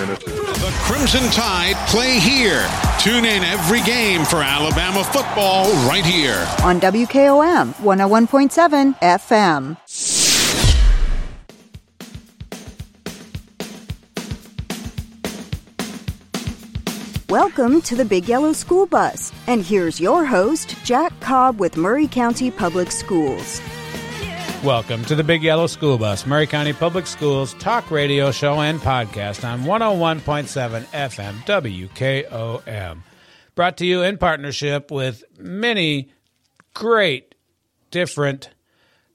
Tennessee. The Crimson Tide play here. Tune in every game for Alabama football right here. on WKOM 101.7 FM. Welcome to the Big Yellow School Bus. And here's your host, Jack Cobb with Maury County Public Schools. Welcome to the Big Yellow School Bus, Maury County Public Schools talk radio show and podcast on 101.7 FM WKOM. Brought to you in partnership with many great different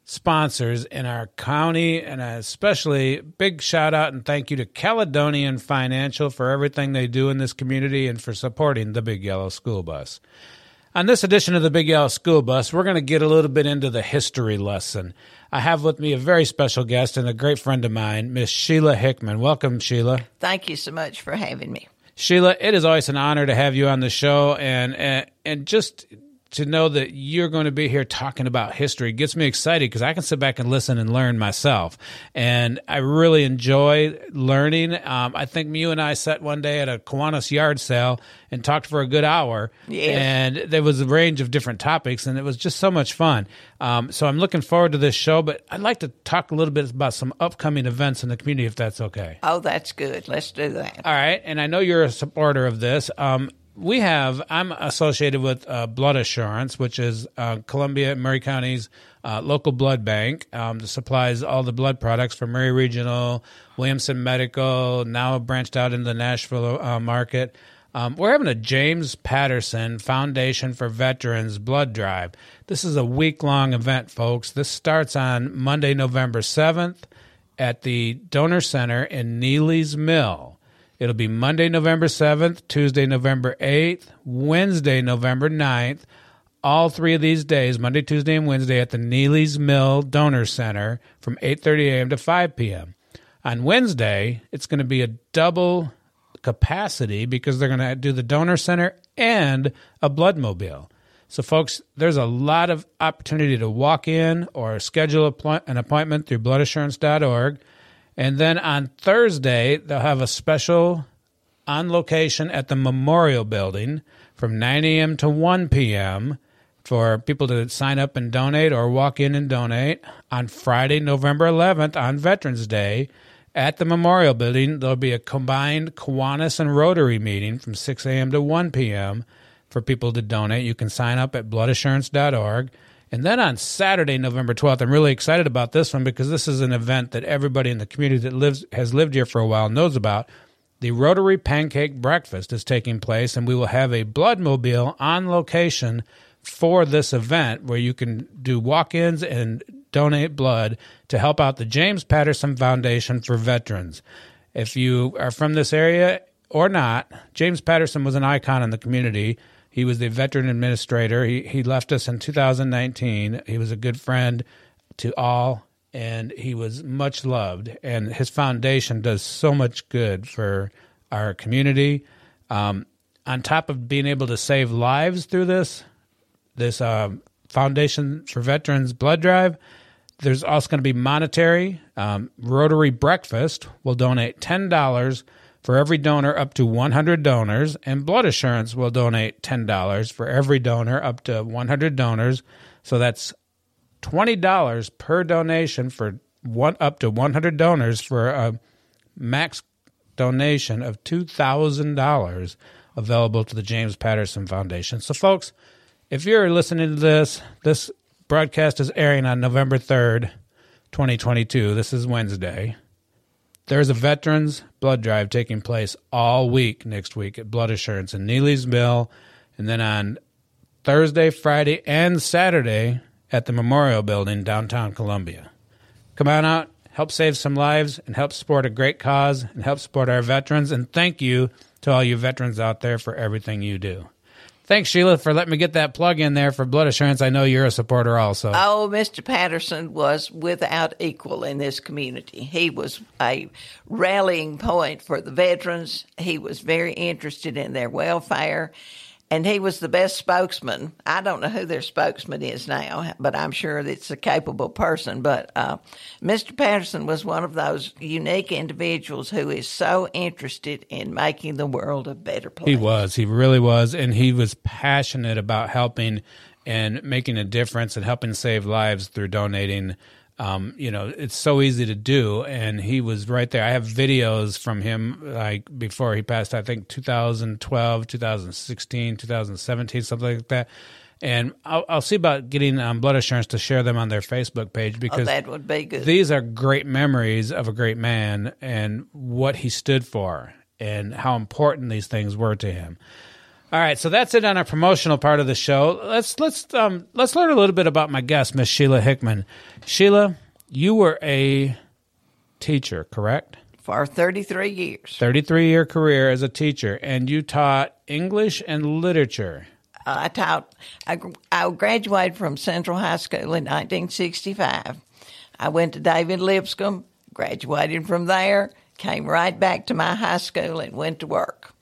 sponsors in our county, and especially big shout out and thank you to Caledonian Financial for everything they do in this community and for supporting the Big Yellow School Bus. On this edition of the Big Yellow School Bus, we're going to get a little bit into the history lesson. I have with me a very special guest and a great friend of mine, Miss Sheila Hickman. Welcome, Sheila. Thank you so much for having me. Sheila, it is always an honor to have you on the show, and and, and just to know that you're going to be here talking about history gets me excited because I can sit back and listen and learn myself, and I really enjoy learning. Um, I think you and I sat one day at a Kiwanis yard sale and talked for a good hour, Yes. and there was a range of different topics, and it was just so much fun. Um, so I'm looking forward to this show, but I'd like to talk a little bit about some upcoming events in the community, if that's okay. Oh, that's good. Let's do that. All right, and I know you're a supporter of this. Um, we have. I'm associated with uh, Blood Assurance, which is uh, Columbia Maury County's uh, local blood bank um, that supplies all the blood products for Maury Regional, Williamson Medical. Now branched out into the Nashville uh, market. Um, we're having a James Patterson Foundation for Veterans blood drive. This is a week long event, folks. This starts on Monday, November 7th at the Donor Center in Neely's Mill. It'll be Monday, November 7th, Tuesday, November 8th, Wednesday, November 9th. All three of these days, Monday, Tuesday, and Wednesday at the Neely's Mill Donor Center from 8:30 a.m. to 5 p.m. On Wednesday, it's going to be a double capacity because they're going to do the donor center and a blood mobile. So, folks, there's a lot of opportunity to walk in or schedule an appointment through bloodassurance.org. And then on Thursday, they'll have a special on location at the Memorial Building from 9 a.m. to 1 p.m. for people to sign up and donate or walk in and donate. On Friday, November 11th, on Veterans Day, at the Memorial Building, there'll be a combined Kiwanis and Rotary meeting from 6 a.m. to 1 p.m. for people to donate. You can sign up at bloodassurance.org. And then on Saturday, November 12th, I'm really excited about this one because this is an event that everybody in the community that lives has lived here for a while knows about. The Rotary Pancake Breakfast is taking place, and we will have a blood mobile on location for this event where you can do walk ins and donate blood to help out the James Patterson Foundation for Veterans. If you are from this area or not, James Patterson was an icon in the community. He was the veteran administrator. He, he left us in 2019. He was a good friend to all, and he was much loved. And his foundation does so much good for our community. Um, on top of being able to save lives through this, this um, Foundation for Veterans blood drive, there's also going to be monetary. Um, Rotary Breakfast will donate $10 for every donor up to 100 donors, and Blood Assurance will donate $10 for every donor up to 100 donors. So that's $20 per donation for one up to 100 donors for a max donation of $2,000 available to the James Patterson Foundation. So, folks, if you're listening to this, this broadcast is airing on November 3rd, 2022. This is Wednesday. There's a veterans blood drive taking place all week next week at Blood Assurance in Neely's Mill. And then on Thursday, Friday, and Saturday at the Memorial Building downtown Columbia. Come on out, help save some lives, and help support a great cause, and help support our veterans. And thank you to all you veterans out there for everything you do. Thanks, Sheila, for letting me get that plug in there for Blood Assurance. I know you're a supporter also. Oh, Mr. Patterson was without equal in this community. He was a rallying point for the veterans. He was very interested in their welfare. And he was the best spokesman. I don't know who their spokesman is now, but I'm sure it's a capable person. But uh, Mr. Patterson was one of those unique individuals who is so interested in making the world a better place. He was. He really was. And he was passionate about helping and making a difference and helping save lives through donating um, you know, it's so easy to do. And he was right there. I have videos from him like before he passed, I think 2012, 2016, 2017, something like that. And I'll, I'll see about getting um, Blood Assurance to share them on their Facebook page because oh, that would be good. These are great memories of a great man and what he stood for and how important these things were to him. All right, so that's it on our promotional part of the show. Let's let's um, let's learn a little bit about my guest, Miss Sheila Hickman. Sheila, you were a teacher, correct? For 33 years. 33 year career as a teacher, and you taught English and literature. Uh, I taught, I, I graduated from Central High School in 1965. I went to David Lipscomb, graduated from there, came right back to my high school, and went to work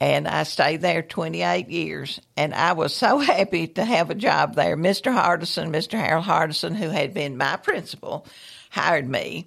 and I stayed there 28 years. And I was so happy to have a job there. Mr. Hardison, Mr. Harold Hardison, who had been my principal, hired me.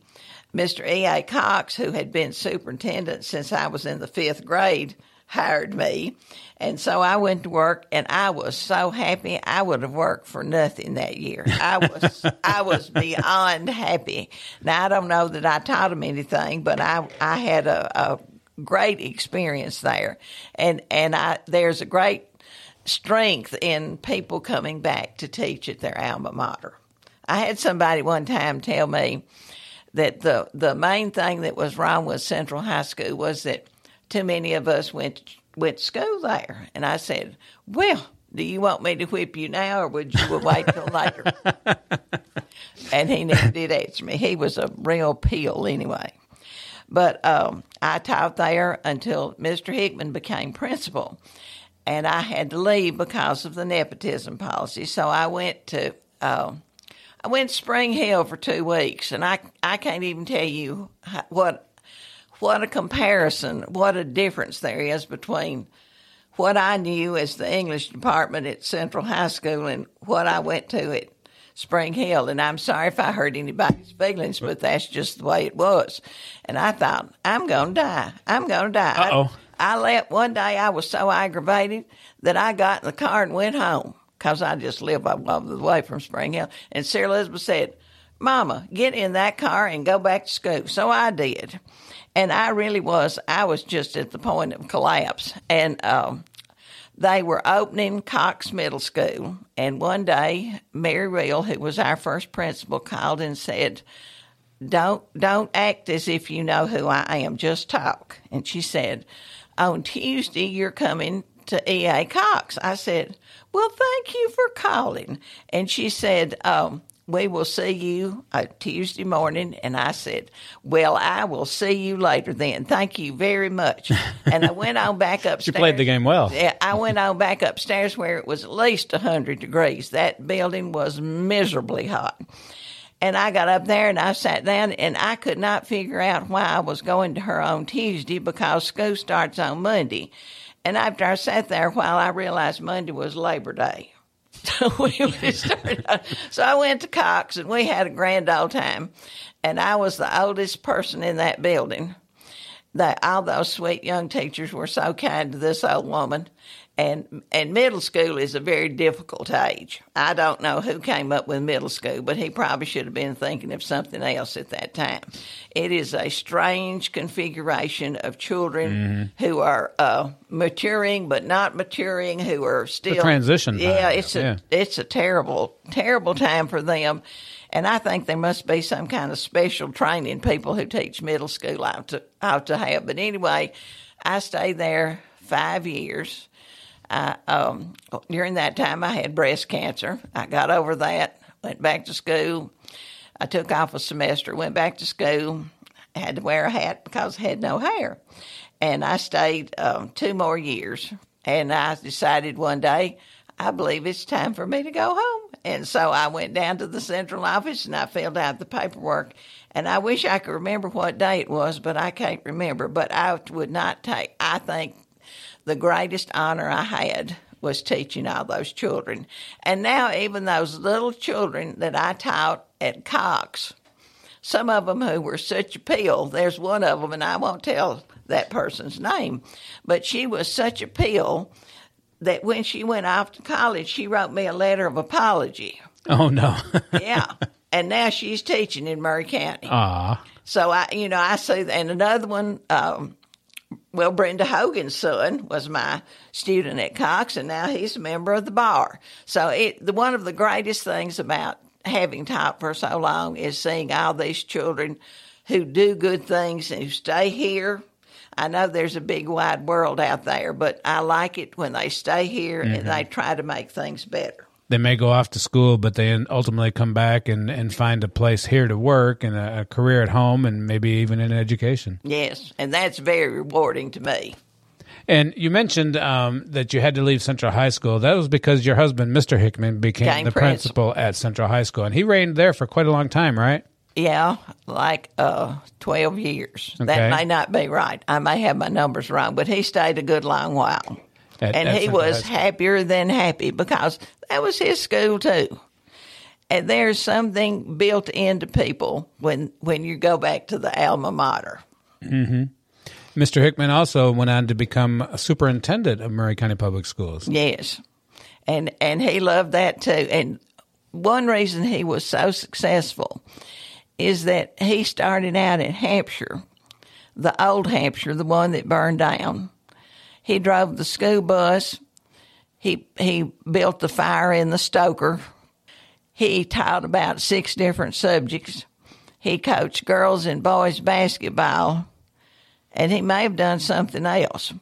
Mr. E.A. Cox, who had been superintendent since I was in the fifth grade, hired me. And so I went to work and I was so happy I would have worked for nothing that year. I was I was beyond happy. Now I don't know that I taught them anything, but I I had a, a great experience there, and and I there's a great strength in people coming back to teach at their alma mater. I had somebody one time tell me that the the main thing that was wrong with Central High School was that too many of us went went to school there, and I said, "Well, do you want me to whip you now, or would you wait till later?" and he never did answer me. He was a real peel anyway. But um, I taught there until Mr. Hickman became principal, and I had to leave because of the nepotism policy. So I went to uh, I went to Spring Hill for two weeks, and I I can't even tell you what what a comparison, what a difference there is between what I knew as the English department at Central High School and what I went to at Spring Hill. And I'm sorry if I hurt anybody's feelings, but that's just the way it was. And I thought, I'm going to die. I'm going to die. oh I, I left one day, I was so aggravated that I got in the car and went home because I just live up the way from Spring Hill. And Sarah Elizabeth said, Mama, get in that car and go back to school. So I did. And I really was, I was just at the point of collapse. And um, they were opening Cox Middle School, and one day Mary Real, who was our first principal, called and said, "Don't don't act as if you know who I am. Just talk." And she said, "On Tuesday, you're coming to E.A. Cox." I said, "Well, thank you for calling." And she said, um, we will see you uh, Tuesday morning. And I said, Well, I will see you later then. Thank you very much. And I went on back upstairs. you played the game well. Yeah, I went on back upstairs where it was at least 100 degrees. That building was miserably hot. And I got up there and I sat down and I could not figure out why I was going to her on Tuesday because school starts on Monday. And after I sat there a while, I realized Monday was Labor Day. so I went to Cox and we had a grand old time. And I was the oldest person in that building. That all those sweet young teachers were so kind to this old woman and and middle school is a very difficult age. I don't know who came up with middle school, but he probably should have been thinking of something else at that time. It is a strange configuration of children mm-hmm. who are uh, maturing but not maturing, who are still the transition. Time. Yeah, it's a yeah. it's a terrible terrible time for them. And I think there must be some kind of special training people who teach middle school ought to ought to have. But anyway, I stayed there five years I, um, during that time, I had breast cancer. I got over that, went back to school. I took off a semester, went back to school, had to wear a hat because I had no hair. And I stayed um, two more years. And I decided one day, I believe it's time for me to go home. And so I went down to the central office and I filled out the paperwork. And I wish I could remember what day it was, but I can't remember. But I would not take, I think the greatest honor I had was teaching all those children. And now, even those little children that I taught at Cox, some of them who were such a pill, there's one of them, and I won't tell that person's name, but she was such a pill that when she went off to college, she wrote me a letter of apology. Oh no. yeah. And now she's teaching in Maury County. Ah. So I, you know, I see, and another one, um, well, Brenda Hogan's son was my student at Cox, and now he's a member of the bar. So it, the, one of the greatest things about having taught for so long is seeing all these children who do good things and who stay here. I know there's a big wide world out there, but I like it when they stay here mm-hmm. and they try to make things better they may go off to school, but they ultimately come back and, and find a place here to work and a, a career at home and maybe even an education. Yes, and that's very rewarding to me. And you mentioned um, that you had to leave Central High School. That was because your husband, Mr. Hickman, became the principal. principal. at Central High School, and he reigned there for quite a long time, right? Yeah, like uh, twelve years. Okay. That may not be right. I may have my numbers wrong, but he stayed a good long while. At, and at he was happier than happy because that was his school too. And there's something built into people when when you go back to the alma mater. Mm-hmm. Mr. Hickman also went on to become a superintendent of Maury County Public Schools. Yes, and and he loved that too. And one reason he was so successful is that he started out in Hampshire, the old Hampshire, the one that burned down, he drove the school bus. He he built the fire in the stoker. He taught about six different subjects. He coached girls and boys basketball, and he may have done something else.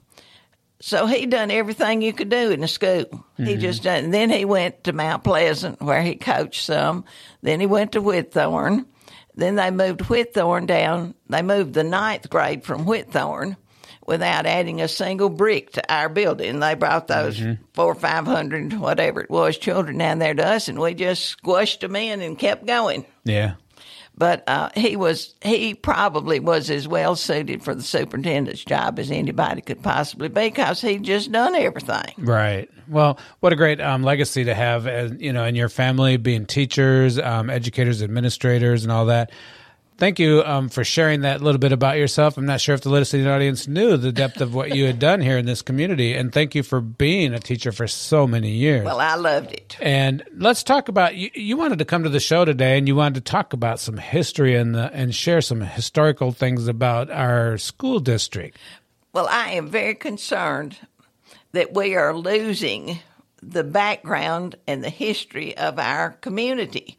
So he done everything you could do in the school. Mm-hmm. He just done. Then he went to Mount Pleasant where he coached some. Then he went to Whitthorne. Then they moved Whitthorne down. They moved the ninth grade from Whitthorne without adding a single brick to our building. They brought those mm-hmm. four or five hundred, whatever it was, children down there to us, and we just squashed them in and kept going. Yeah. But uh, he was he probably was as well suited for the superintendent's job as anybody could possibly be because he just done everything. Right. Well, what a great um, legacy to have, as, you know, in your family, being teachers, um, educators, administrators, and all that thank you um, for sharing that little bit about yourself. I'm not sure if the listening audience knew the depth of what you had done here in this community, and thank you for being a teacher for so many years. Well, I loved it. And let's talk about you. You wanted to come to the show today, and you wanted to talk about some history and the, and share some historical things about our school district. Well, I am very concerned that we are losing the background and the history of our community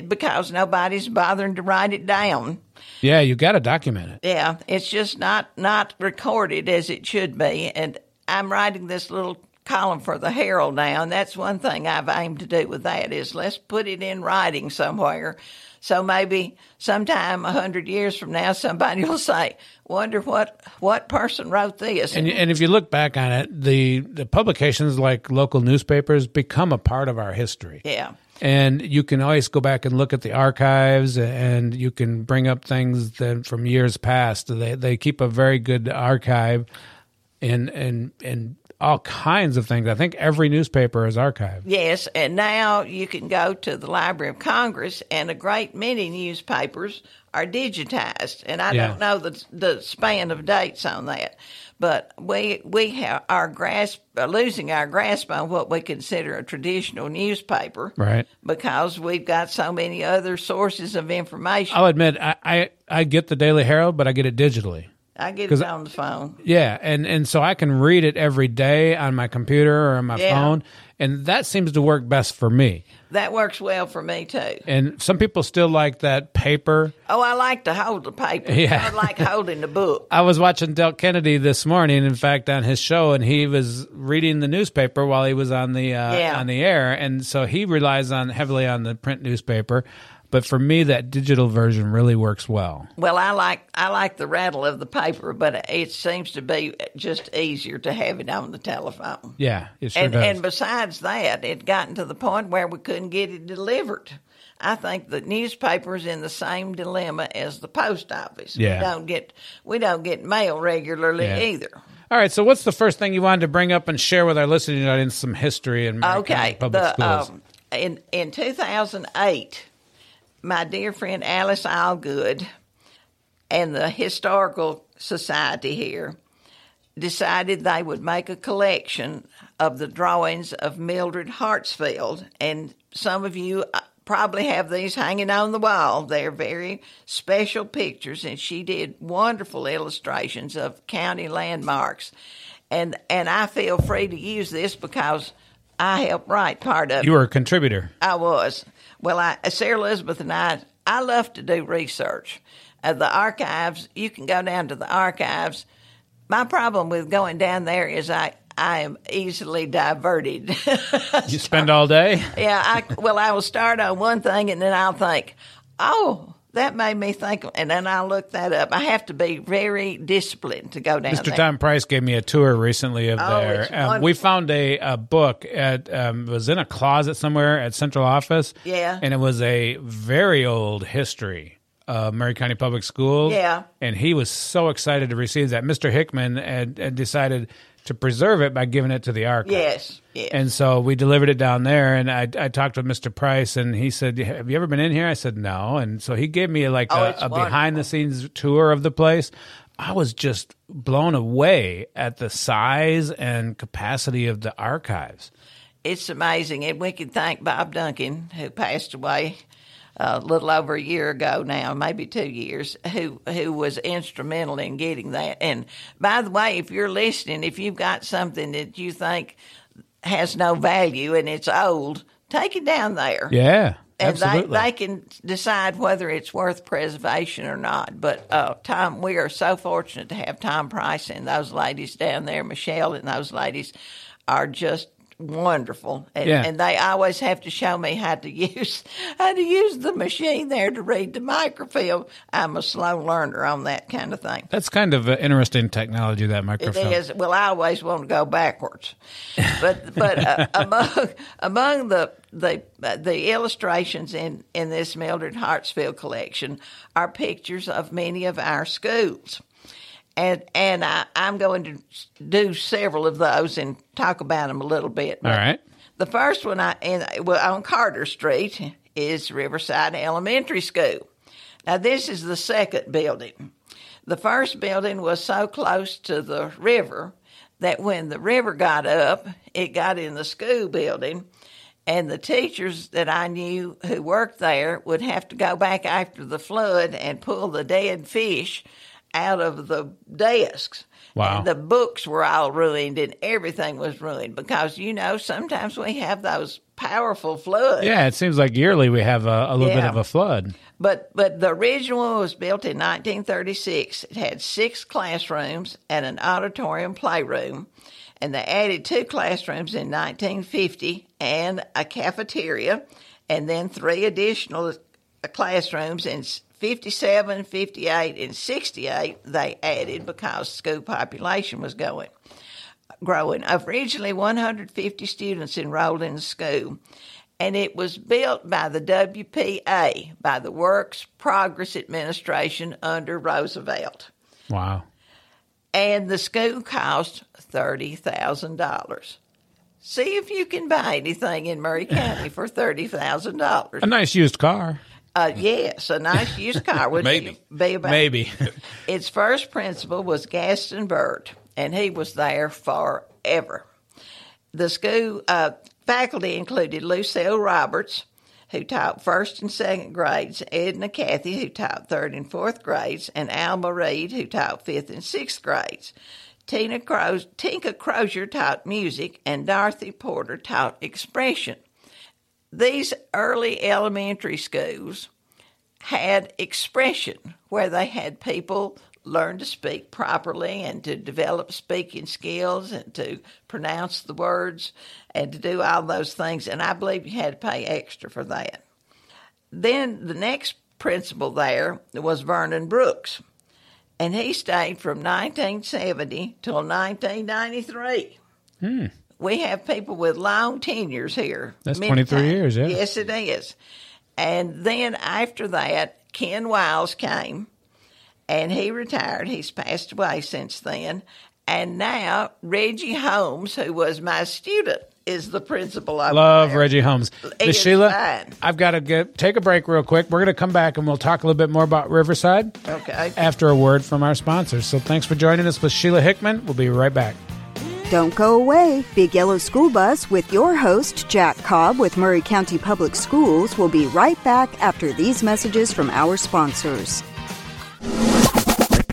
because nobody's bothering to write it down. Yeah, you got to document it. Yeah, it's just not not recorded as it should be. And I'm writing this little column for the Herald now, and that's one thing I've aimed to do with that is let's put it in writing somewhere. So maybe sometime a hundred years from now, somebody will say, "Wonder what what person wrote this." And, and if you look back on it, the the publications like local newspapers become a part of our history. Yeah and you can always go back and look at the archives and you can bring up things that from years past they they keep a very good archive and and and all kinds of things. I think every newspaper is archived. Yes, and now you can go to the Library of Congress, and a great many newspapers are digitized. And I yeah. don't know the the span of dates on that, but we we have our grasp uh, losing our grasp on what we consider a traditional newspaper, right? Because we've got so many other sources of information. I'll admit, I I, I get the Daily Herald, but I get it digitally. I get it on the phone. Yeah, and and so I can read it every day on my computer or on my yeah. phone, and that seems to work best for me. That works well for me too. And some people still like that paper. Oh, I like to hold the paper. Yeah. I like holding the book. I was watching Delk Kennedy this morning, in fact, on his show, and he was reading the newspaper while he was on the uh, yeah. on the air, and so he relies on heavily on the print newspaper. But for me, that digital version really works well. Well, I like I like the rattle of the paper, but it seems to be just easier to have it on the telephone. Yeah, it sure and, does. And besides that, it gotten to the point where we couldn't get it delivered. I think the newspaper's in the same dilemma as the post office. Yeah. We don't get we don't get mail regularly yeah. either. All right. So, what's the first thing you wanted to bring up and share with our listening audience? Some history Marion Okay. public The, schools. um, in in 2008, my dear friend Alice Allgood and the Historical Society here decided they would make a collection of the drawings of Mildred Hartsfield. And some of you uh, probably have these hanging on the wall. They're very special pictures, and she did wonderful illustrations of county landmarks. And and I feel free to use this because I helped write part of it. you were a contributor. I was. Well, I, Sarah Elizabeth and I, I love to do research. Uh, the archives, you can go down to the archives. My problem with going down there is I, I am easily diverted. You spend all day. yeah, I, well, I will start on one thing and then I'll think, oh, that made me think, and then I looked that up. I have to be very disciplined to go down there. Mr. there. Tom Price gave me a tour recently of Oh, there. Um, we found a, a book at um, it was in a closet somewhere at central office. Yeah. and it was a very old history of Maury County Public Schools. Yeah. and he was so excited to receive that. Mr. Hickman had, had decided to preserve it by giving it to the archive. Yes, yes. And so we delivered it down there, and I, I talked with Mr. Price, and he said, "Have you ever been in here?" I said, "No." And so he gave me like Oh, a, a behind the scenes tour of the place. I was just blown away at the size and capacity of the archives. it's amazing. And we can thank Bob Duncan, who passed away a little over a year ago now, maybe two years, who who was instrumental in getting that. And by the way, if you're listening, if you've got something that you think has no value and it's old, take it down there. Yeah, And they, they can decide whether it's worth preservation or not. But uh, Tom, we are so fortunate to have Tom Price and those ladies down there. Michelle and those ladies are just wonderful, and, Yeah. and they always have to show me how to use how to use the machine there to read the microfilm. I'm a slow learner on that kind of thing. That's kind of an interesting technology. That microfilm. microphone. is. Well, I always want to go backwards, but but uh, among among the the uh, the illustrations in in this Mildred Hartsfield collection are pictures of many of our schools, and and I, I'm going to do several of those and talk about them a little bit. All right. The first one I in, well, on Carter Street is Riverside Elementary School. Now this is the second building. The first building was so close to the river that when the river got up, it got in the school building, and the teachers that I knew who worked there would have to go back after the flood and pull the dead fish out of the desks. Wow. And the books were all ruined and everything was ruined because you know sometimes we have those powerful floods. Yeah, it seems like yearly we have a, a little bit of a flood. But but the original was built in 1936. It had six classrooms and an auditorium playroom, and they added two classrooms in 1950 and a cafeteria, and then three additional classrooms in 57, 58, and 68. They added because school population was going growing. Originally, 150 students enrolled in the school, and it was built by the WPA, by the Works Progress Administration under Roosevelt. Wow. And the school cost $30,000. See if you can buy anything in Maury County for $30,000. A nice used car. Uh, yes, a nice used car would Maybe. be about Maybe. its first principal was Gaston Burt, and he was there forever. The school uh, faculty included Lucille Roberts, who taught first and second grades, Edna Cathy, who taught third and fourth grades, and Alma Reed, who taught fifth and sixth grades. Tina Tinka Crozier taught music, and Dorothy Porter taught expression. These early elementary schools had expression where they had people learn to speak properly and to develop speaking skills and to pronounce the words and to do all those things. And I believe you had to pay extra for that. Then the next principal there was Vernon Brooks, and he stayed from 1970 till 1993. Hmm. We have people with long tenures here. That's Many 23 times. years, yeah. Yes, it is. And then after that, Ken Wiles came, and he retired. He's passed away since then. And now Reggie Holmes, who was my student, is the principal over Love there. Reggie Holmes. Miss is Sheila, fine. I've got to get take a break real quick. We're going to come back and we'll talk a little bit more about Riverside Okay. after a word from our sponsors. So thanks for joining us with Sheila Hickman. We'll be right back. Don't go away. Big Yellow School Bus with your host, Jack Cobb with Maury County Public Schools, will be right back after these messages from our sponsors.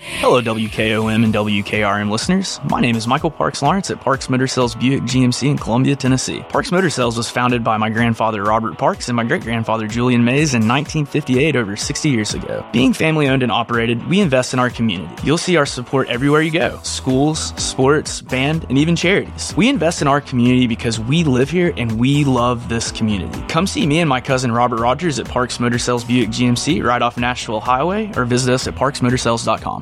Hello, WKOM and WKRM listeners. My name is Michael Parks Lawrence at Parks Motor Sales Buick GMC in Columbia, Tennessee. Parks Motor Sales was founded by my grandfather Robert Parks and my great grandfather Julian Mays in 1958, over 60 years ago. Being family owned and operated, we invest in our community. You'll see our support everywhere you go schools, sports, band, and even charities. We invest in our community because we live here and we love this community. Come see me and my cousin Robert Rogers at Parks Motor Sales Buick GMC right off Nashville Highway or visit us at parksmotorsales.com.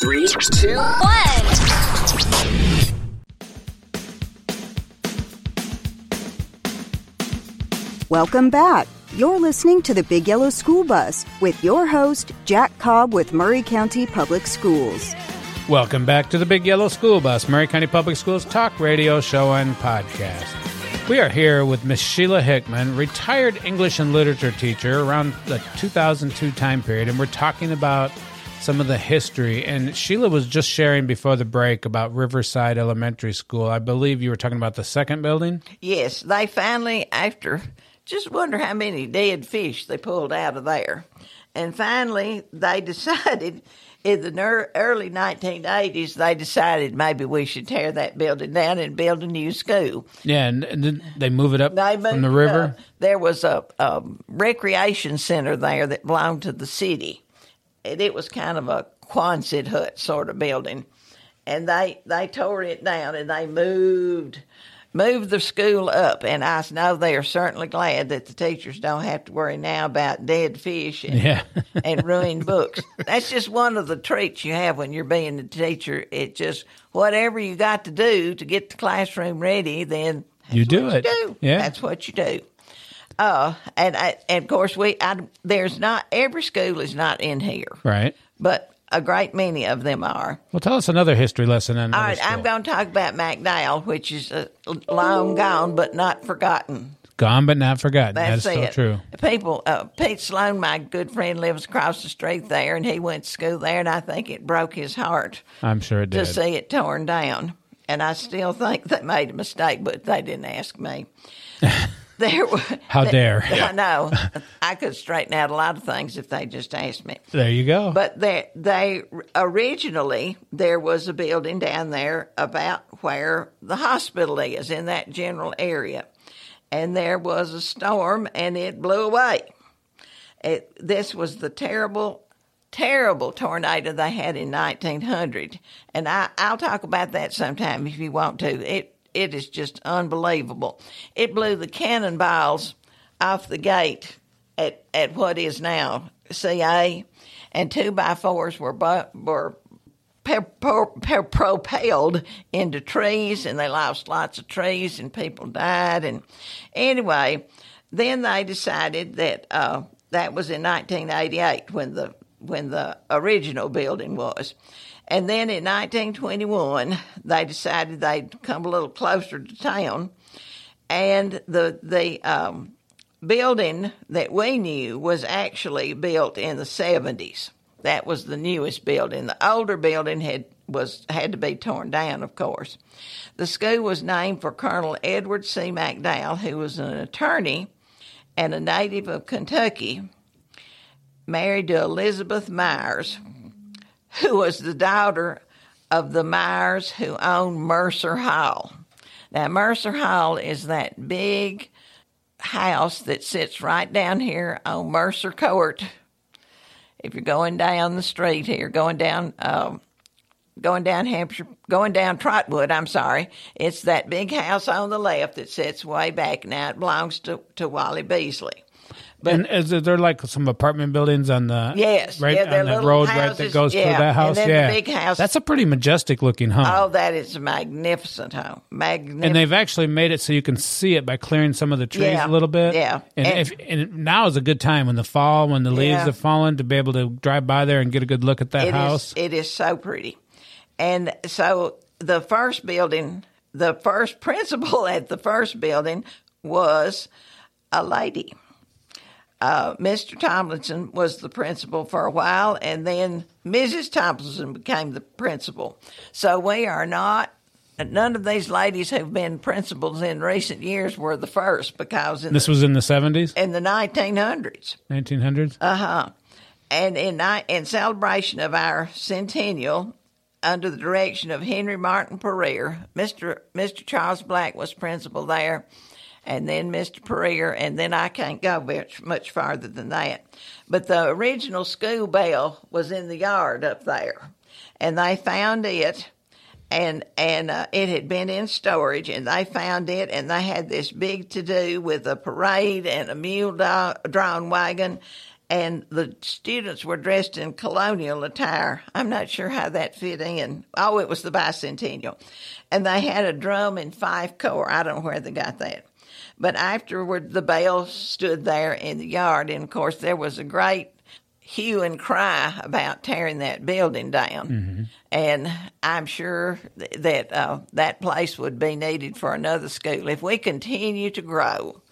Three, two, one. Welcome back. You're listening to the Big Yellow School Bus with your host, Jack Cobb with Maury County Public Schools. Welcome back to the Big Yellow School Bus, Maury County Public Schools talk radio show and podcast. We are here with Miss Sheila Hickman, retired English and literature teacher around the 2002 time period, and we're talking about some of the history. And Sheila was just sharing before the break about Riverside Elementary School. I believe you were talking about the second building. Yes, they finally, after just wonder how many dead fish they pulled out of there. And finally, they decided in the early 1980s, they decided maybe we should tear that building down and build a new school. Yeah, and, and then they move it up They from the river. up. There was a, a recreation center there that belonged to the city. And it was kind of a Quonset hut sort of building. And they, they tore it down and they moved moved the school up. And I know they are certainly glad that the teachers don't have to worry now about dead fish and, Yeah. and ruined books. That's just one of the treats you have when you're being a teacher. It just whatever you got to do to get the classroom ready, then You do it. You do. Yeah. that's what you do. Uh, and I, and of course we I, there's not every school is not in here, Right. but a great many of them are. Well, tell us another history lesson. On All another I'm going to talk about McDowell, which is uh, long gone but not forgotten. Gone but not forgotten. That's, That's, so it. true. People, uh, Pete Sloan, my good friend, lives across the street there, and he went to school there, and I think it broke his heart I'm sure it did. to see it torn down. And I still think they made a mistake, but they didn't ask me. there were. How dare. I know. I could straighten out a lot of things if they just asked me. There you go. But they, they originally there was a building down there about where the hospital is in that general area, and there was a storm and it blew away. It, this was the terrible, terrible tornado they had in 1900, and I, I'll talk about that sometime if you want to. It it is just unbelievable. It blew the cannonballs off the gate at at what is now CA, and two by fours were bu- were pe- pro- pe- propelled into trees, and they lost lots of trees, and people died. And anyway, then they decided that uh, that was in 1988 when the when the original building was. And then in 1921, they decided they'd come a little closer to town, and the the um, building that we knew was actually built in the 70s. That was the newest building. The older building had was had to be torn down, of course. The school was named for Colonel Edward C. McDowell, who was an attorney and a native of Kentucky, married to Elizabeth Myers, who was the daughter of the Myers who owned Mercer Hall. Now, Mercer Hall is that big house that sits right down here on Mercer Court. If you're going down the street here, going down, um, going down Hampshire, going down Trotwood, I'm sorry, it's that big house on the left that sits way back. Now it belongs to, to Wally Beasley. But and is there like some apartment buildings on the Yes, right yeah, on the road right that goes yeah, to that house? then the yeah, big house- That's a pretty majestic looking home. oh, that is a magnificent home. Magnificent. and they've actually made it so you can see it by clearing some of the trees Yeah, a little bit. yeah. and, And- if and now is a good time when the fall, when the leaves Yeah. have fallen, to be able to drive by there and get a good look at that It is- house. it is so pretty. And so the first building, the first principal at the first building was a lady. Uh, Mr. Tomlinson was the principal for a while, and then Mrs. Tomlinson became the principal. So we are not. None of these ladies who've been principals in recent years were the first because in this the, was in the seventies, in the 1900s. nineteen hundreds. Uh huh. And in in celebration of our centennial, under the direction of Henry Martin Pereira, Mr. Mr. Charles Black was principal there, and then Mr. Pereira, and then I can't go much much farther than that. But the original school bell was in the yard up there, and they found it. And and uh, it had been in storage, and they found it, and they had this big to do with a parade and a mule do- drawn wagon, and the students were dressed in colonial attire. I'm not sure how that fit in. Oh, it was the bicentennial. And they had a drum and fife corps. I don't know where they got that. But afterward, the bell stood there in the yard, and of course, there was a great hue and cry about tearing that building down. And I'm sure th- that uh, that place would be needed for another school. If we continue to grow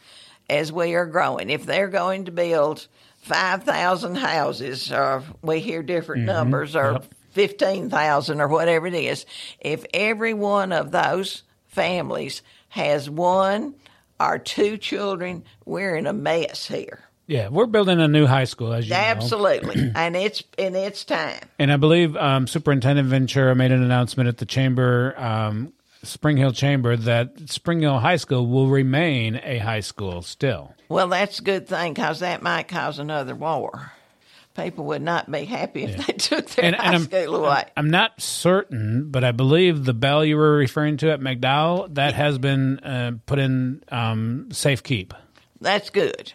as we are growing, if they're going to build 5,000 houses, or we hear different numbers, or 15,000, or whatever it is, if every one of those families has one or two children, we're in a mess here. Yeah, we're building a new high school, as you know. Absolutely, and it's in its time. And I believe um, Superintendent Ventura made an announcement at the chamber, um, Spring Hill Chamber, that Spring Hill High School will remain a high school still. Well, that's a good thing because that might cause another war. People would not be happy if they took their And, high and I'm, away. I'm not certain, but I believe the bell you were referring to at McDowell that has been uh, put in um, safekeep. That's good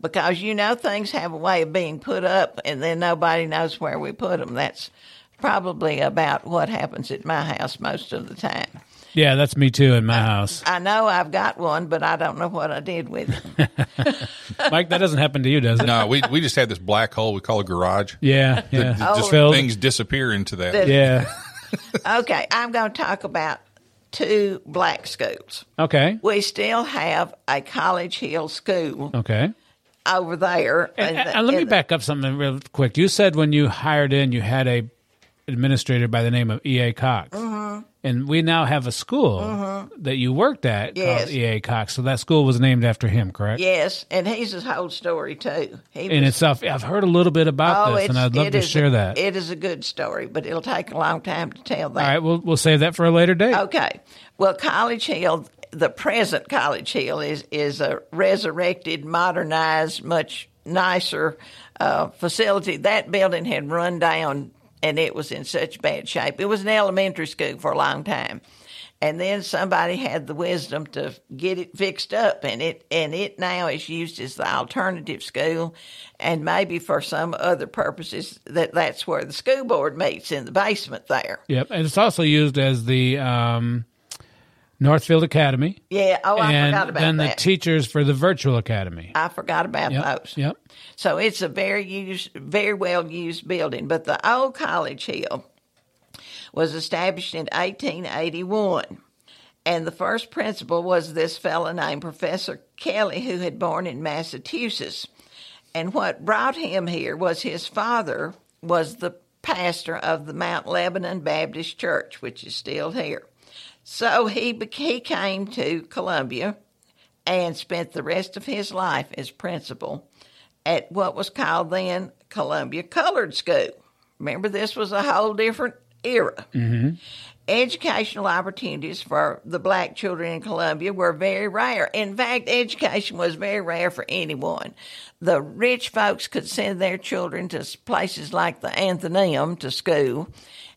because you know things have a way of being put up, and then nobody knows where we put them. That's probably about what happens at my house most of the time. Yeah, that's me too in my house. I know I've got one, but I don't know what I did with it. Mike, that doesn't happen to you, does it? No, we we just had this black hole we call a garage. Yeah, That- yeah. that just Filled. things disappear into that. That- Yeah. okay, I'm going to talk about two black schools. Okay. We still have a College Hill School Okay. over there. And, in uh, the- and let me the- back up something real quick. You said when you hired in, you had a administrator by the name of E. A. Cox. Mhm. And we now have a school that you worked at. Yes. called E.A. Cox. So that school was named after him, correct? Yes, and he's his whole story too. He In was- itself, I've heard a little bit about oh, this, and I'd love to share a- that. It is a good story, but it'll take a long time to tell that. All right, we'll we'll save that for a later date. Okay. Well, College Hill, the present College Hill, is is a resurrected, modernized, much nicer uh, facility. That building had run down, and it was in such bad shape. It was an elementary school for a long time. And then somebody had the wisdom to get it fixed up, and it and it now is used as the alternative school, and maybe for some other purposes that that's where the school board meets in the basement there. Yep, and it's also used as the um, Northfield Academy. Yeah. Oh, I and forgot about then that. And the teachers for the virtual academy. I forgot about Yep, those. Yep. So it's a very used, very well used building. But the old College Hill was established in 1881. And the first principal was this fellow named Professor Kelly, who had born in Massachusetts. And what brought him here was his father was the pastor of the Mount Lebanon Baptist Church, which is still here. So he he came to Columbia and spent the rest of his life as principal at what was called then Columbia Colored School. Remember, this was a whole different era. Mm-hmm. Educational opportunities for the black children in Columbia were very rare. In fact, education was very rare for anyone. The rich folks could send their children to places like the Athenaeum to school,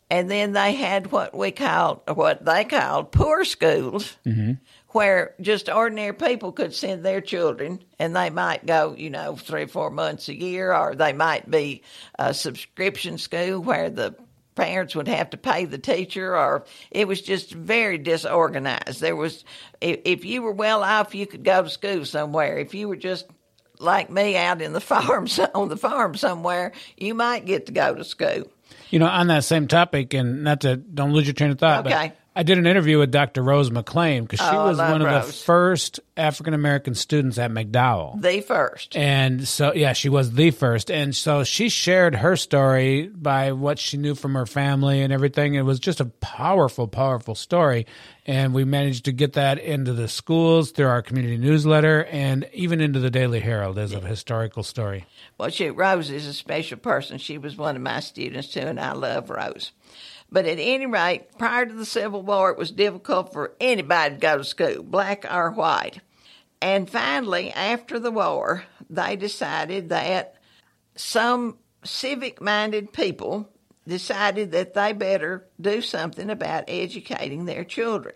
and then they had what we called, what they called poor schools Mm-hmm. where just ordinary people could send their children and they might go, you know, three or four months a year, or they might be a subscription school where the parents would have to pay the teacher, or it was just very disorganized. There was, if, if you were well off, you could go to school somewhere. If you were just like me out in the farm, on the farm somewhere, you might get to go to school. You know, on that same topic, and not to don't lose your train of thought, Okay. I did an interview with Dr. Rose McClain because she Oh, was one of the first African American students at McDowell. The first. And so, yeah, she was the first. And so she shared her story by what she knew from her family and everything. It was just a powerful, powerful story. And we managed to get that into the schools through our community newsletter and even into the Daily Herald as a historical story. Well, she, Rose is a special person. She was one of my students too, and I love Rose. But at any rate, prior to the Civil War, it was difficult for anybody to go to school, black or white. And finally, after the war, they decided that some civic minded people decided that they better do something about educating their children.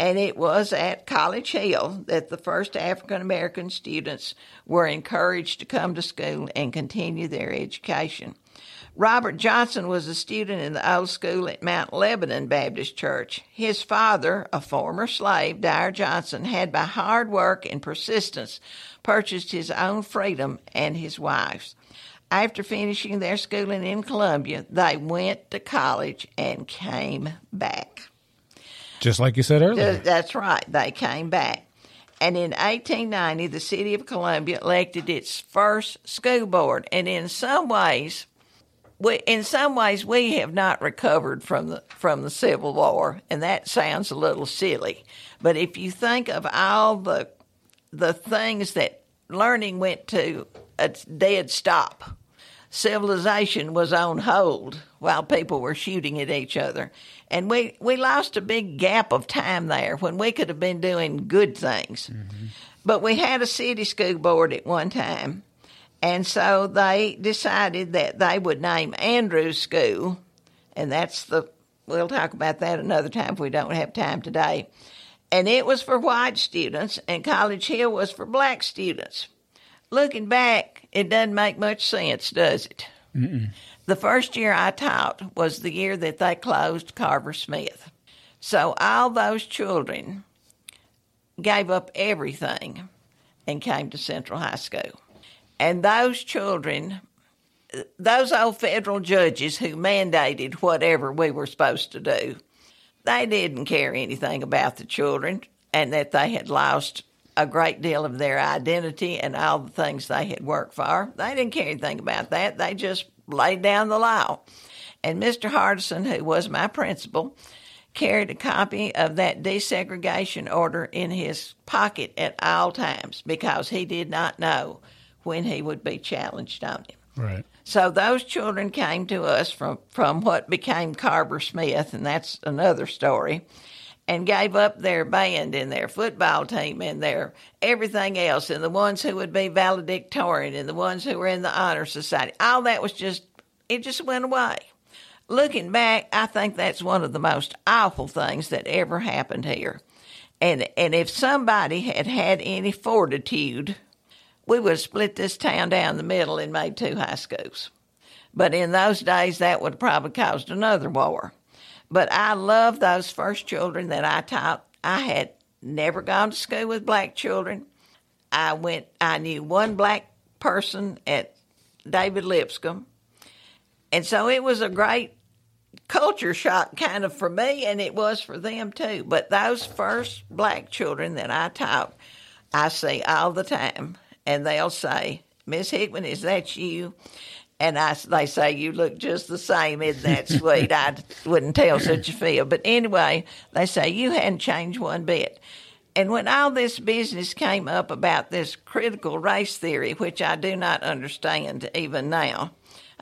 And it was at College Hill that the first African American students were encouraged to come to school and continue their education. Robert Johnson was a student in the old school at Mount Lebanon Baptist Church. His father, a former slave, Dyer Johnson, had by hard work and persistence purchased his own freedom and his wife's. After finishing their schooling in Columbia, they went to college and came back. Just like you said earlier. That's right. They came back. And in 1890, the city of Columbia elected its first school board. And in some ways, we, in some ways, we have not recovered from the from the Civil War, and that sounds a little silly. But if you think of all the the things that learning went to a dead stop, civilization was on hold while people were shooting at each other. And we, we lost a big gap of time there when we could have been doing good things. Mm-hmm. But we had a city school board at one time. And so they decided that they would name Andrews School, and that's the, we'll talk about that another time if we don't have time today. And it was for white students, and College Hill was for black students. Looking back, it doesn't make much sense, does it? Mm-mm. The first year I taught was the year that they closed Carver Smith. So all those children gave up everything and came to Central High School. And those children, those old federal judges who mandated whatever we were supposed to do, they didn't care anything about the children and that they had lost a great deal of their identity and all the things they had worked for. They didn't care anything about that. They just laid down the law. And Mr. Hardison, who was my principal, carried a copy of that desegregation order in his pocket at all times because he did not know when he would be challenged on it. Right. So those children came to us from, from what became Carver Smith, and that's another story, and gave up their band and their football team and their everything else, and the ones who would be valedictorian and the ones who were in the honor society. All that was just, it just went away. Looking back, I think that's one of the most awful things that ever happened here. And and if somebody had had any fortitude, we would have split this town down the middle and made two high schools. But in those days, that would probably caused another war. But I love those first children that I taught. I had never gone to school with black children. I went. I knew one black person at David Lipscomb, and so it was a great culture shock kind of for me and it was for them too but those first black children that i taught i see all the time and they'll say miss hickman is that you and I, they say you look just the same. Isn't that sweet? I wouldn't tell such a feel. But anyway, they say you hadn't changed one bit. And when all this business came up about this critical race theory, which I do not understand even now,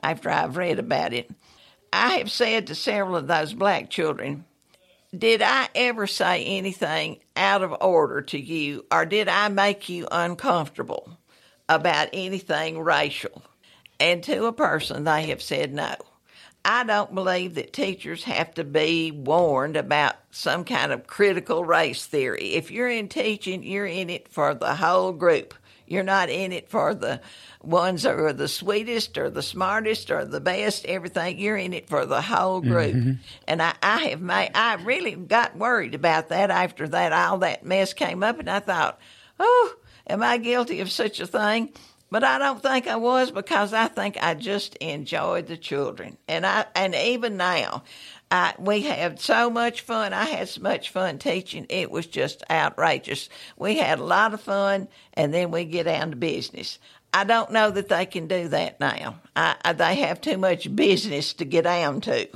after I've read about it, I have said to several of those black children, did I ever say anything out of order to you, or did I make you uncomfortable about anything racial? And to a person, they have said no. I don't believe that teachers have to be warned about some kind of critical race theory. If you're in teaching, you're in it for the whole group. You're not in it for the ones that are the sweetest or the smartest or the best, everything. You're in it for the whole group. Mm-hmm. And I, I have made, I really got worried about that after that, all that mess came up. And I thought, oh, am I guilty of such a thing? But I don't think I was because I think I just enjoyed the children. And I and even now, I, we had so much fun. I had so much fun teaching. It was just outrageous. We had a lot of fun, and then we get down to business. I don't know that they can do that now. I, I, they have too much business to get down to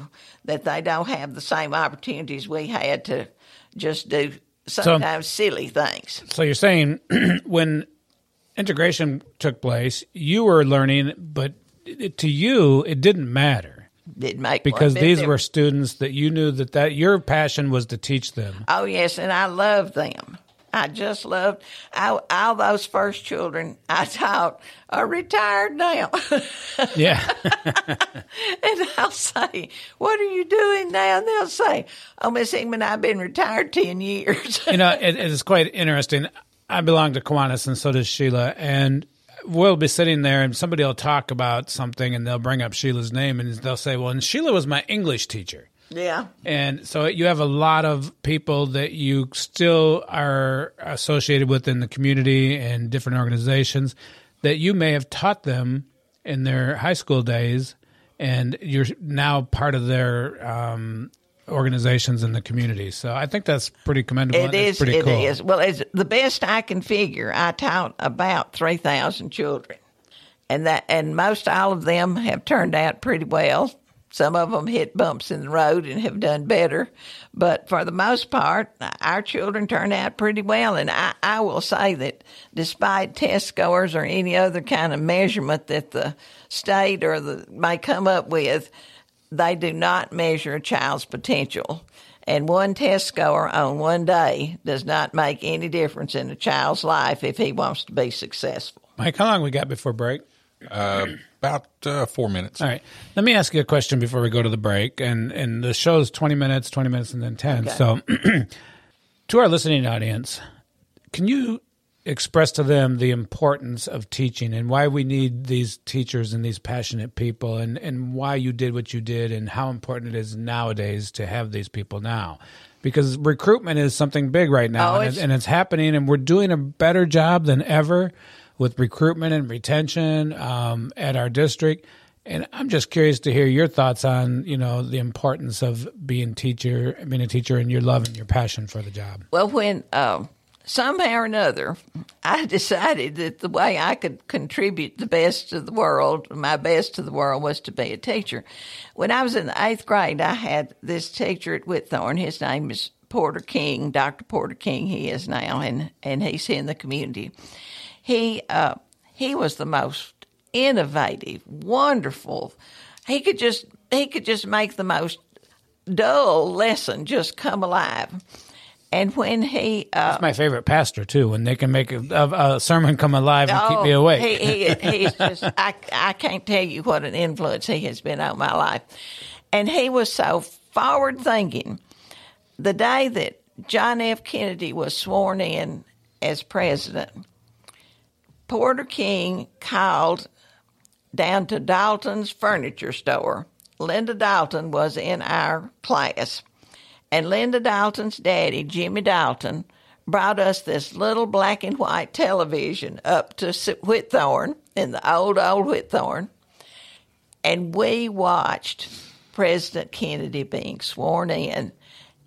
that they don't have the same opportunities we had to just do sometimes uh, silly things. So you're saying when integration took place, you were learning, but it, to you, it didn't matter Didn't make because these were students that you knew that, that your passion was to teach them. Oh yes, and I love them. I just loved I, all those first children I taught are retired now. Yeah. and I'll say, "What are you doing now?" And they'll say, "Oh, Miss Ingman, I've been retired ten years." you know, it, it is quite interesting. I belong to Kiwanis, and so does Sheila. And we'll be sitting there, and somebody will talk about something, and they'll bring up Sheila's name, and they'll say, "Well, and Sheila was my English teacher." Yeah. And so you have a lot of people that you still are associated with in the community and different organizations that you may have taught them in their high school days, and you're now part of their um, organizations in the community. So I think that's pretty commendable. It is. pretty It cool. is. Well, it's the best I can figure. I taught about three thousand children, and that and most all of them have turned out pretty well. Some of them hit bumps in the road and have done better, but for the most part, our children turn out pretty well. And I, I will say that despite test scores or any other kind of measurement that the state or the may come up with, they do not measure a child's potential. And one test score on one day does not make any difference in a child's life if he wants to be successful. Mike, how long we got before break? Uh, about uh, four minutes. All right. Let me ask you a question before we go to the break. And and the show's 20 minutes, 20 minutes, and then 10. Okay. So, to our listening audience, can you express to them the importance of teaching and why we need these teachers and these passionate people and, and why you did what you did and how important it is nowadays to have these people now? Because recruitment is something big right now Oh, and, it's- it's, and it's happening, and we're doing a better job than ever with recruitment and retention um, at our district. And I'm just curious to hear your thoughts on, you know, the importance of being teacher, being a teacher, and your love and your passion for the job. Well, when um, somehow or another, I decided that the way I could contribute the best to the world, my best to the world, was to be a teacher. When I was in the eighth grade, I had this teacher at Whitthorne. His name is Porter King, Dr. Porter King. He is now, and and he's in the community. He uh, he was the most innovative, wonderful. He could just he could just make the most dull lesson just come alive. And when he, uh, That's my favorite pastor too. When they can make a, a, a sermon come alive and keep me Oh, awake. He, he, he's just, I, I can't tell you what an influence he has been on my life. And he was so forward thinking. The day that John F. Kennedy was sworn in as president, Porter King called down to Dalton's furniture store. Linda Dalton was in our class. And Linda Dalton's daddy, Jimmy Dalton, brought us this little black and white television up to Whitthorne in the old, old Whitthorne. And we watched President Kennedy being sworn in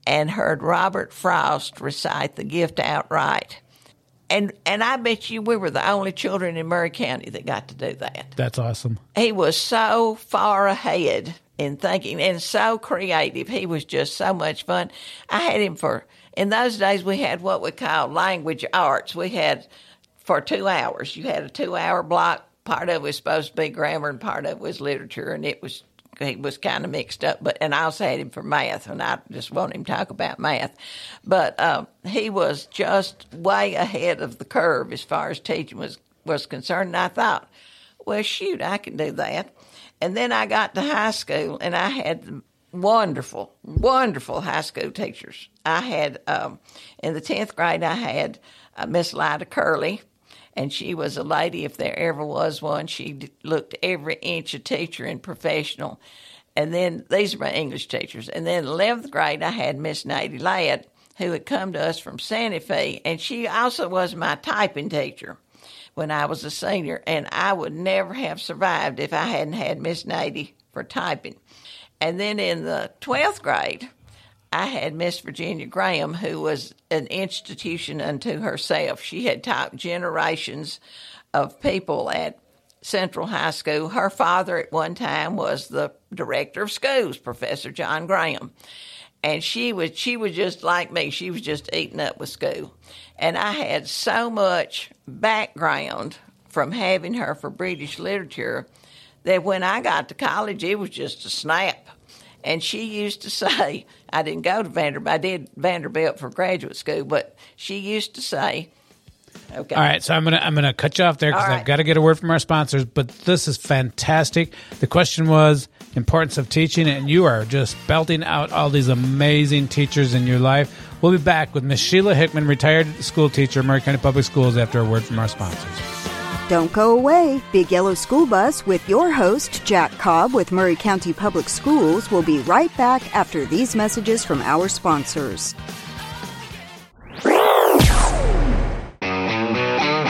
and heard Robert Frost recite the gift outright. And, and I bet you we were the only children in Maury County that got to do that That's awesome. he was so far ahead in thinking and so creative. He was just so much fun. I had him for in those days we had what we called language arts. We had for two hours. You had a two hour block. Part of it was supposed to be grammar and part of it was literature and it was he was kind of mixed up, but and I also had him for math, and I just want him to talk about math. But um, he was just way ahead of the curve as far as teaching was was concerned. And I thought, well, shoot, I can do that. And then I got to high school, and I had wonderful, wonderful high school teachers. I had um, in the tenth grade, I had uh, Miss Lida Curley, and she was a lady if there ever was one. She looked every inch a teacher and professional. And then these are my English teachers. And then 11th grade, I had Miss Nady Ladd, who had come to us from Santa Fe, and she also was my typing teacher when I was a senior. And I would never have survived if I hadn't had Miss Nady for typing. And then in the 12th grade, I had Miss Virginia Graham, who was an institution unto herself. She had taught generations of people at Central High School. Her father at one time was the director of schools, Professor John Graham. And she was she was just like me. She was just eating up with school. And I had so much background from having her for British literature that when I got to college it was just a snap. And she used to say, I didn't go to Vanderbilt. I did Vanderbilt for graduate school, but she used to say, okay. All right, so I'm gonna I'm gonna cut you off there because All I've got to get a word from our sponsors. But this is fantastic. The question was importance of teaching, and you are just belting out all these amazing teachers in your life. We'll be back with Miss Sheila Hickman, retired school teacher, Maury County Public Schools, after a word from our sponsors. Don't go away. Big Yellow School Bus with your host, Jack Cobb with Maury County Public Schools, will be right back after these messages from our sponsors.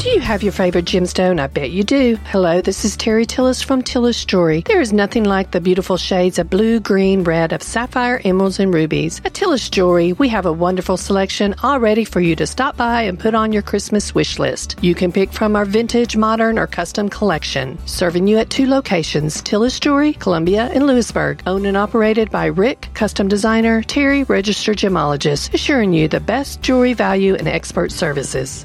Do you have your favorite gemstone? I bet you do. Hello, this is Terry Tillis from Tillis Jewelry. There is nothing like the beautiful shades of blue, green, red, of sapphire, emeralds, and rubies. At Tillis Jewelry, we have a wonderful selection all ready for you to stop by and put on your Christmas wish list. You can pick from our vintage, modern, or custom collection. Serving you at two locations Tillis Jewelry, Columbia, and Lewisburg. Owned and operated by Rick, custom designer, Terry, registered gemologist, assuring you the best jewelry value and expert services.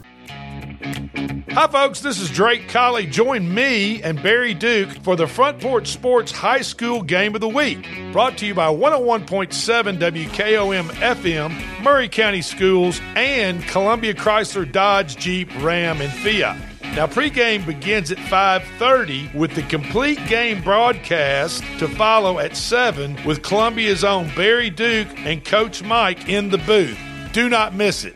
Hi, folks. This is Drake Colley. Join me and Barry Duke for the Front Porch Sports High School Game of the Week. Brought to you by 101.7 WKOM FM, Maury County Schools, and Columbia Chrysler Dodge Jeep Ram and Fiat. Now pregame begins at 5:30 with the complete game broadcast to follow at 7 with Columbia's own Barry Duke and Coach Mike in the booth. Do not miss it.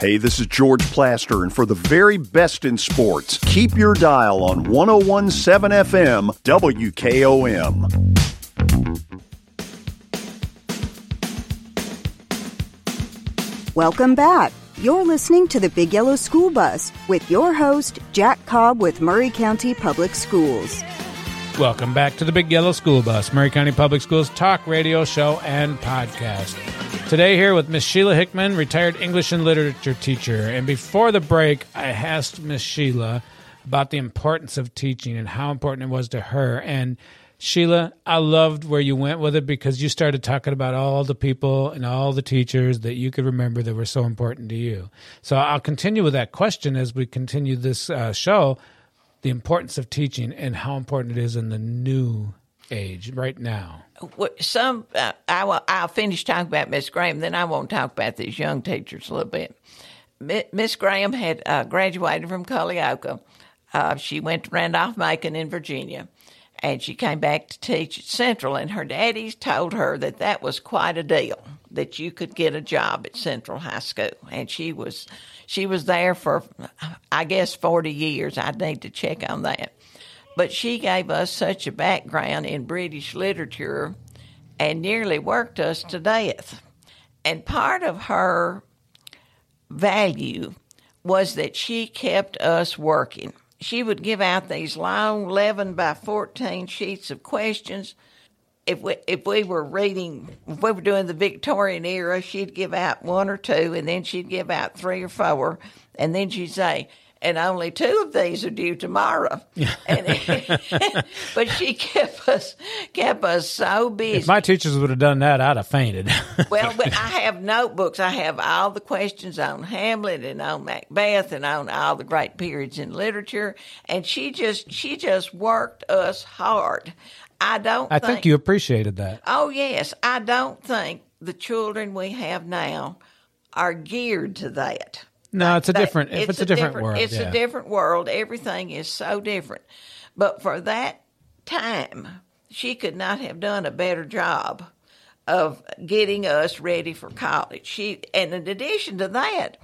Hey, this is George Plaster, and for the very best in sports, keep your dial on 1017 FM WKOM. Welcome back. You're listening to the Big Yellow School Bus with your host, Jack Cobb with Maury County Public Schools. Welcome back to the Big Yellow School Bus, Maury County Public Schools talk radio show and podcast. Today, here with Miss Sheila Hickman, retired English and literature teacher. And before the break, I asked Miss Sheila about the importance of teaching and how important it was to her. And Sheila, I loved where you went with it because you started talking about all the people and all the teachers that you could remember that were so important to you. So I'll continue with that question as we continue this uh, show the importance of teaching and how important it is in the new age right now. Some uh, I will, I'll finish talking about Miss Graham, then I won't talk about these young teachers a little bit. Miss Graham had uh, graduated from Culleoka. Uh, she went to Randolph Macon in Virginia, and she came back to teach at Central. And her daddies told her that that was quite a deal that you could get a job at Central High School, and she was she was there for I guess forty years. I need to check on that but she gave us such a background in British literature and nearly worked us to death. And part of her value was that she kept us working. She would give out these long 11 by 14 sheets of questions. If we, if we were reading, if we were doing the Victorian era, she'd give out one or two, and then she'd give out three or four, and then she'd say, and only two of these are due tomorrow. and, but she kept us kept us so busy. If my teachers would have done that, I'd have fainted. well, but I have notebooks. I have all the questions on Hamlet and on Macbeth and on all the great periods in literature. And she just she just worked us hard. I don't. I think, think you appreciated that. Oh yes, I don't think the children we have now are geared to that. No, it's a different. If it's, it's a, different, different, world, it's yeah. a different world. Everything is so different. But for that time, she could not have done a better job of getting us ready for college. She, and in addition to that,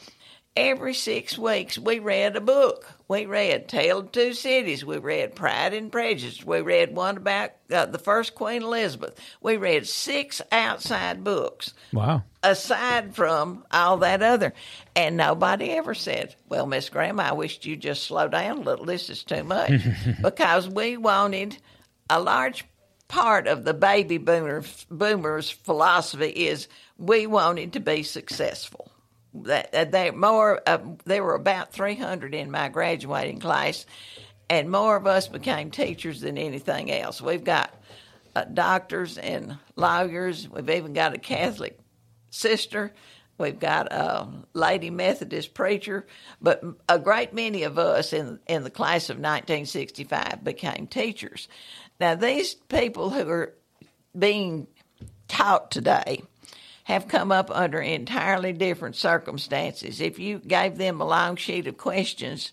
every six weeks we read a book. We read Tale of Two Cities. We read Pride and Prejudice. We read one about uh, the first Queen Elizabeth. We read six outside books. Wow. Aside from all that other. And nobody ever said, Well, Miss Graham, I wished you'd just slow down a little. This is too much. because we wanted a large part of the baby boomer, boomers' philosophy is we wanted to be successful that they more uh, there were about 300 in my graduating class and more of us became teachers than anything else. We've got uh, doctors and lawyers. We've even got a catholic sister. We've got a lady Methodist preacher, but a great many of us in in the class of 1965 became teachers. Now these people who are being taught today have come up under entirely different circumstances. If you gave them a long sheet of questions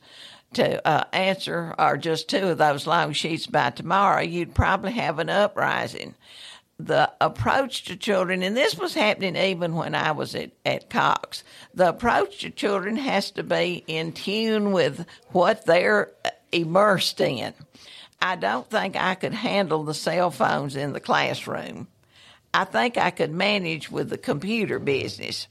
to uh, answer, or just two of those long sheets by tomorrow, you'd probably have an uprising the approach to children, and this was happening even when I was at, at Cox, the approach to children has to be in tune with what they're immersed in. I don't think I could handle the cell phones in the classroom. I think I could manage with the computer business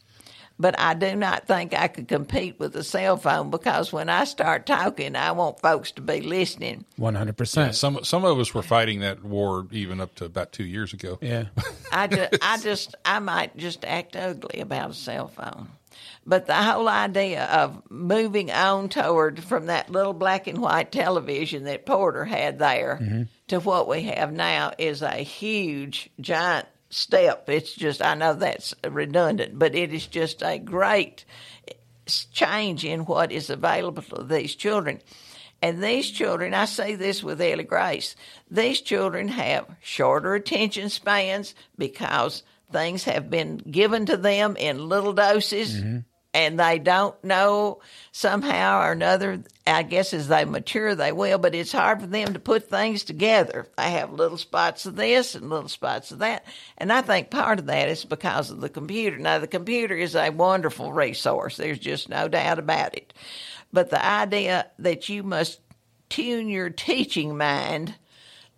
but I do not think I could compete with the cell phone because when I start talking, I want folks to be listening. One hundred percent. Some some of us were fighting that war even up to about two years ago. Yeah. I just, I just, I might just act ugly about a cell phone. But the whole idea of moving on toward from that little black and white television that Porter had there Mm-hmm. to what we have now is a huge, giant step. It's just, I know that's redundant, but it is just a great change in what is available to these children. And these children, I say this with Ellie Grace, these children have shorter attention spans because things have been given to them in little doses mm-hmm. And they don't know somehow or another. I guess as they mature, they will, but it's hard for them to put things together. They have little spots of this and little spots of that. And I think part of that is because of the computer. Now, the computer is a wonderful resource, there's just no doubt about it. But the idea that you must tune your teaching mind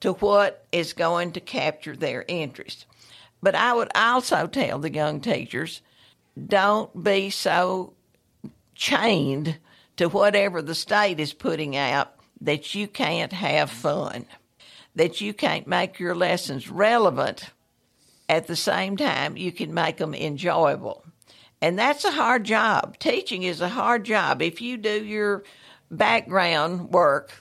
to what is going to capture their interest. But I would also tell the young teachers don't be so chained to whatever the state is putting out that you can't have fun, that you can't make your lessons relevant at the same time you can make them enjoyable. And that's a hard job. Teaching is a hard job. If you do your background work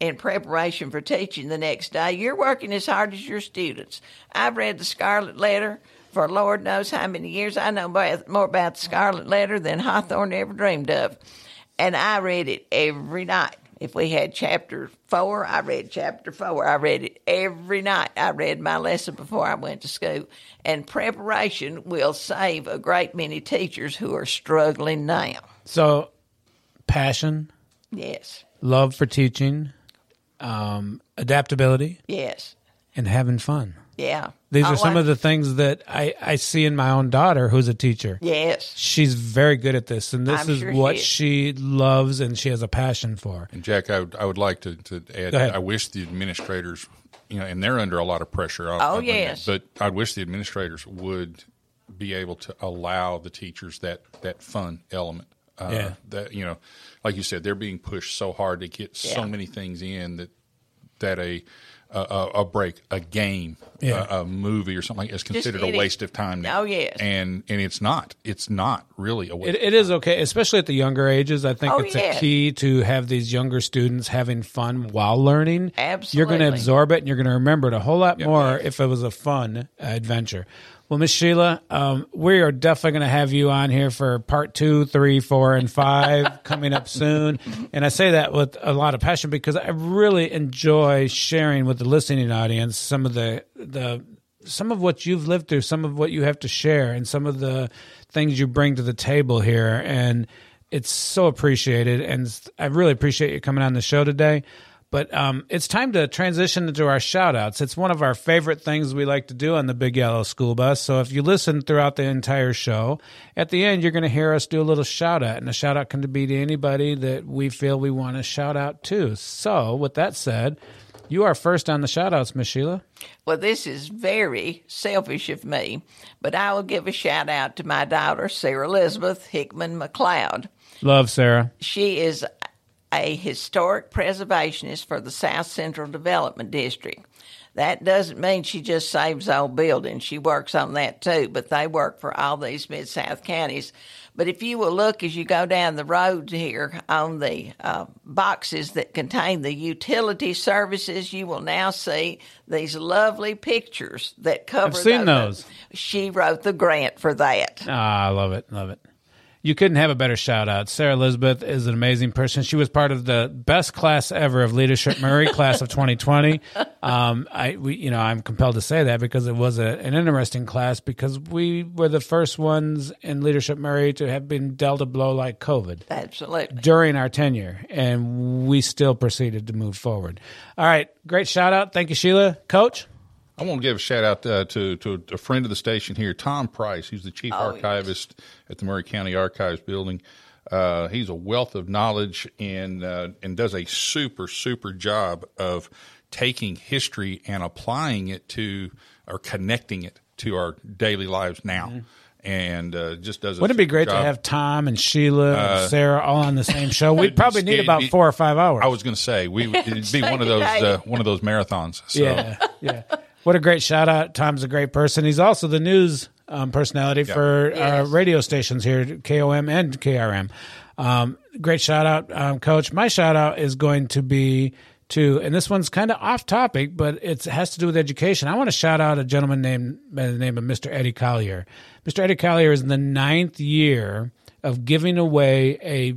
in preparation for teaching the next day, you're working as hard as your students. I've read the Scarlet Letter for Lord knows how many years. I know more about the Scarlet Letter than Hawthorne ever dreamed of. And I read it every night. If we had chapter four, I read chapter four. I read it every night. I read my lesson before I went to school. And preparation will save a great many teachers who are struggling now. So, passion, Yes. love for teaching, um, adaptability, Yes. and having fun. Yeah. These Oh, are some I- of the things that I, I see in my own daughter, who's a teacher. Yes. She's very good at this, and this I'm is sure what she is. she loves and she has a passion for. And Jack, I would, I would like to, to add. I wish the administrators, you know, and they're under a lot of pressure. on- Oh, on that, yes. But I wish the administrators would be able to allow the teachers that that fun element. Uh, Yeah. That you know, like you said, they're being pushed so hard to get so many things in that that a a, a a break, a game, Yeah. a, a movie, or something like it's considered a waste of time now. Oh, yes. and and it's not. It's not really a waste. It, it is okay, especially at the younger ages. I think Oh, it's yeah. a key to have these younger students having fun while learning. Absolutely, You're going to absorb it and you're going to remember it a whole lot more if it was a fun uh, adventure. Well, Miss Sheila, um, we are definitely going to have you on here for part two, three, four, and five coming up soon. And I say that with a lot of passion because I really enjoy sharing with the listening audience some of the the some of what you've lived through, some of what you have to share, and some of the things you bring to the table here. And it's so appreciated. And I really appreciate you coming on the show today. But um, it's time to transition into our shout outs. It's one of our favorite things we like to do on the Big Yellow School Bus. So if you listen throughout the entire show, at the end, you're going to hear us do a little shout out. And a shout out can be to anybody that we feel we want to shout out to. So with that said, you are first on the shout outs, Miss Sheila. Well, this is very selfish of me, but I will give a shout out to my daughter, Sarah Elizabeth Hickman McLeod. Love, Sarah. She is a historic preservationist for the South Central Development District. That doesn't mean she just saves old buildings. She works on that too, but they work for all these Mid South counties. But if you will look as you go down the road here on the uh, boxes that contain the utility services, you will now see these lovely pictures that cover. I've seen those. She wrote the grant for that. Ah, I love it. Love it. You couldn't have a better shout out. Sarah Elizabeth is an amazing person. She was part of the best class ever of Leadership Maury class of 2020. Um, I, we, you know, I'm compelled to say that because it was a, an interesting class because we were the first ones in Leadership Maury to have been dealt a blow like COVID Absolutely. during our tenure, and we still proceeded to move forward. All right, great shout out. Thank you, Sheila. Coach. I want to give a shout out uh, to to a friend of the station here, Tom Price. He's the chief Oh, archivist at the Maury County Archives Building. Uh, he's a wealth of knowledge and uh, and does a super super job of taking history and applying it to or connecting it to our daily lives now. And uh, just does. A Mm-hmm. Wouldn't it be super great to have Tom and Sheila Uh, and Sarah all on the same show? We'd probably need about be- four or five hours. I was going to say we would- it'd be one of those uh, one of those marathons. So. Yeah, yeah. What a great shout out! Tom's a great person. He's also the news um, personality Yeah. for our radio stations here, KOM and KRM. Um, great shout out, um, Coach. My shout out is going to be to, and this one's kind of off topic, but it's, it has to do with education. I want to shout out a gentleman named by the name of Mr. Eddie Collier. Mr. Eddie Collier is in the ninth year of giving away a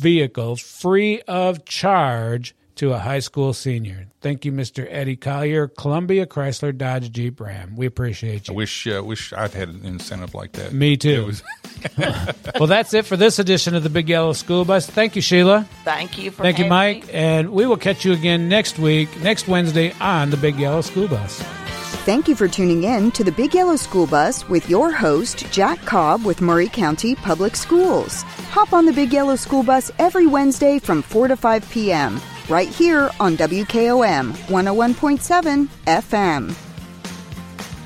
vehicle free of charge to a high school senior. Thank you, Mr. Eddie Collier, Columbia Chrysler Dodge Jeep Ram. We appreciate you. I you. wish uh, wish I'd had an incentive like that. Me too. Was- well, that's it for this edition of the Big Yellow School Bus. Thank you, Sheila. Thank you for Thank you, Mike. me. And we will catch you again next week, next Wednesday on the Big Yellow School Bus. Thank you for tuning in to the Big Yellow School Bus with your host, Jack Cobb with Maury County Public Schools. Hop on the Big Yellow School Bus every Wednesday from 4 to 5 p.m. right here on WKOM 101.7 FM.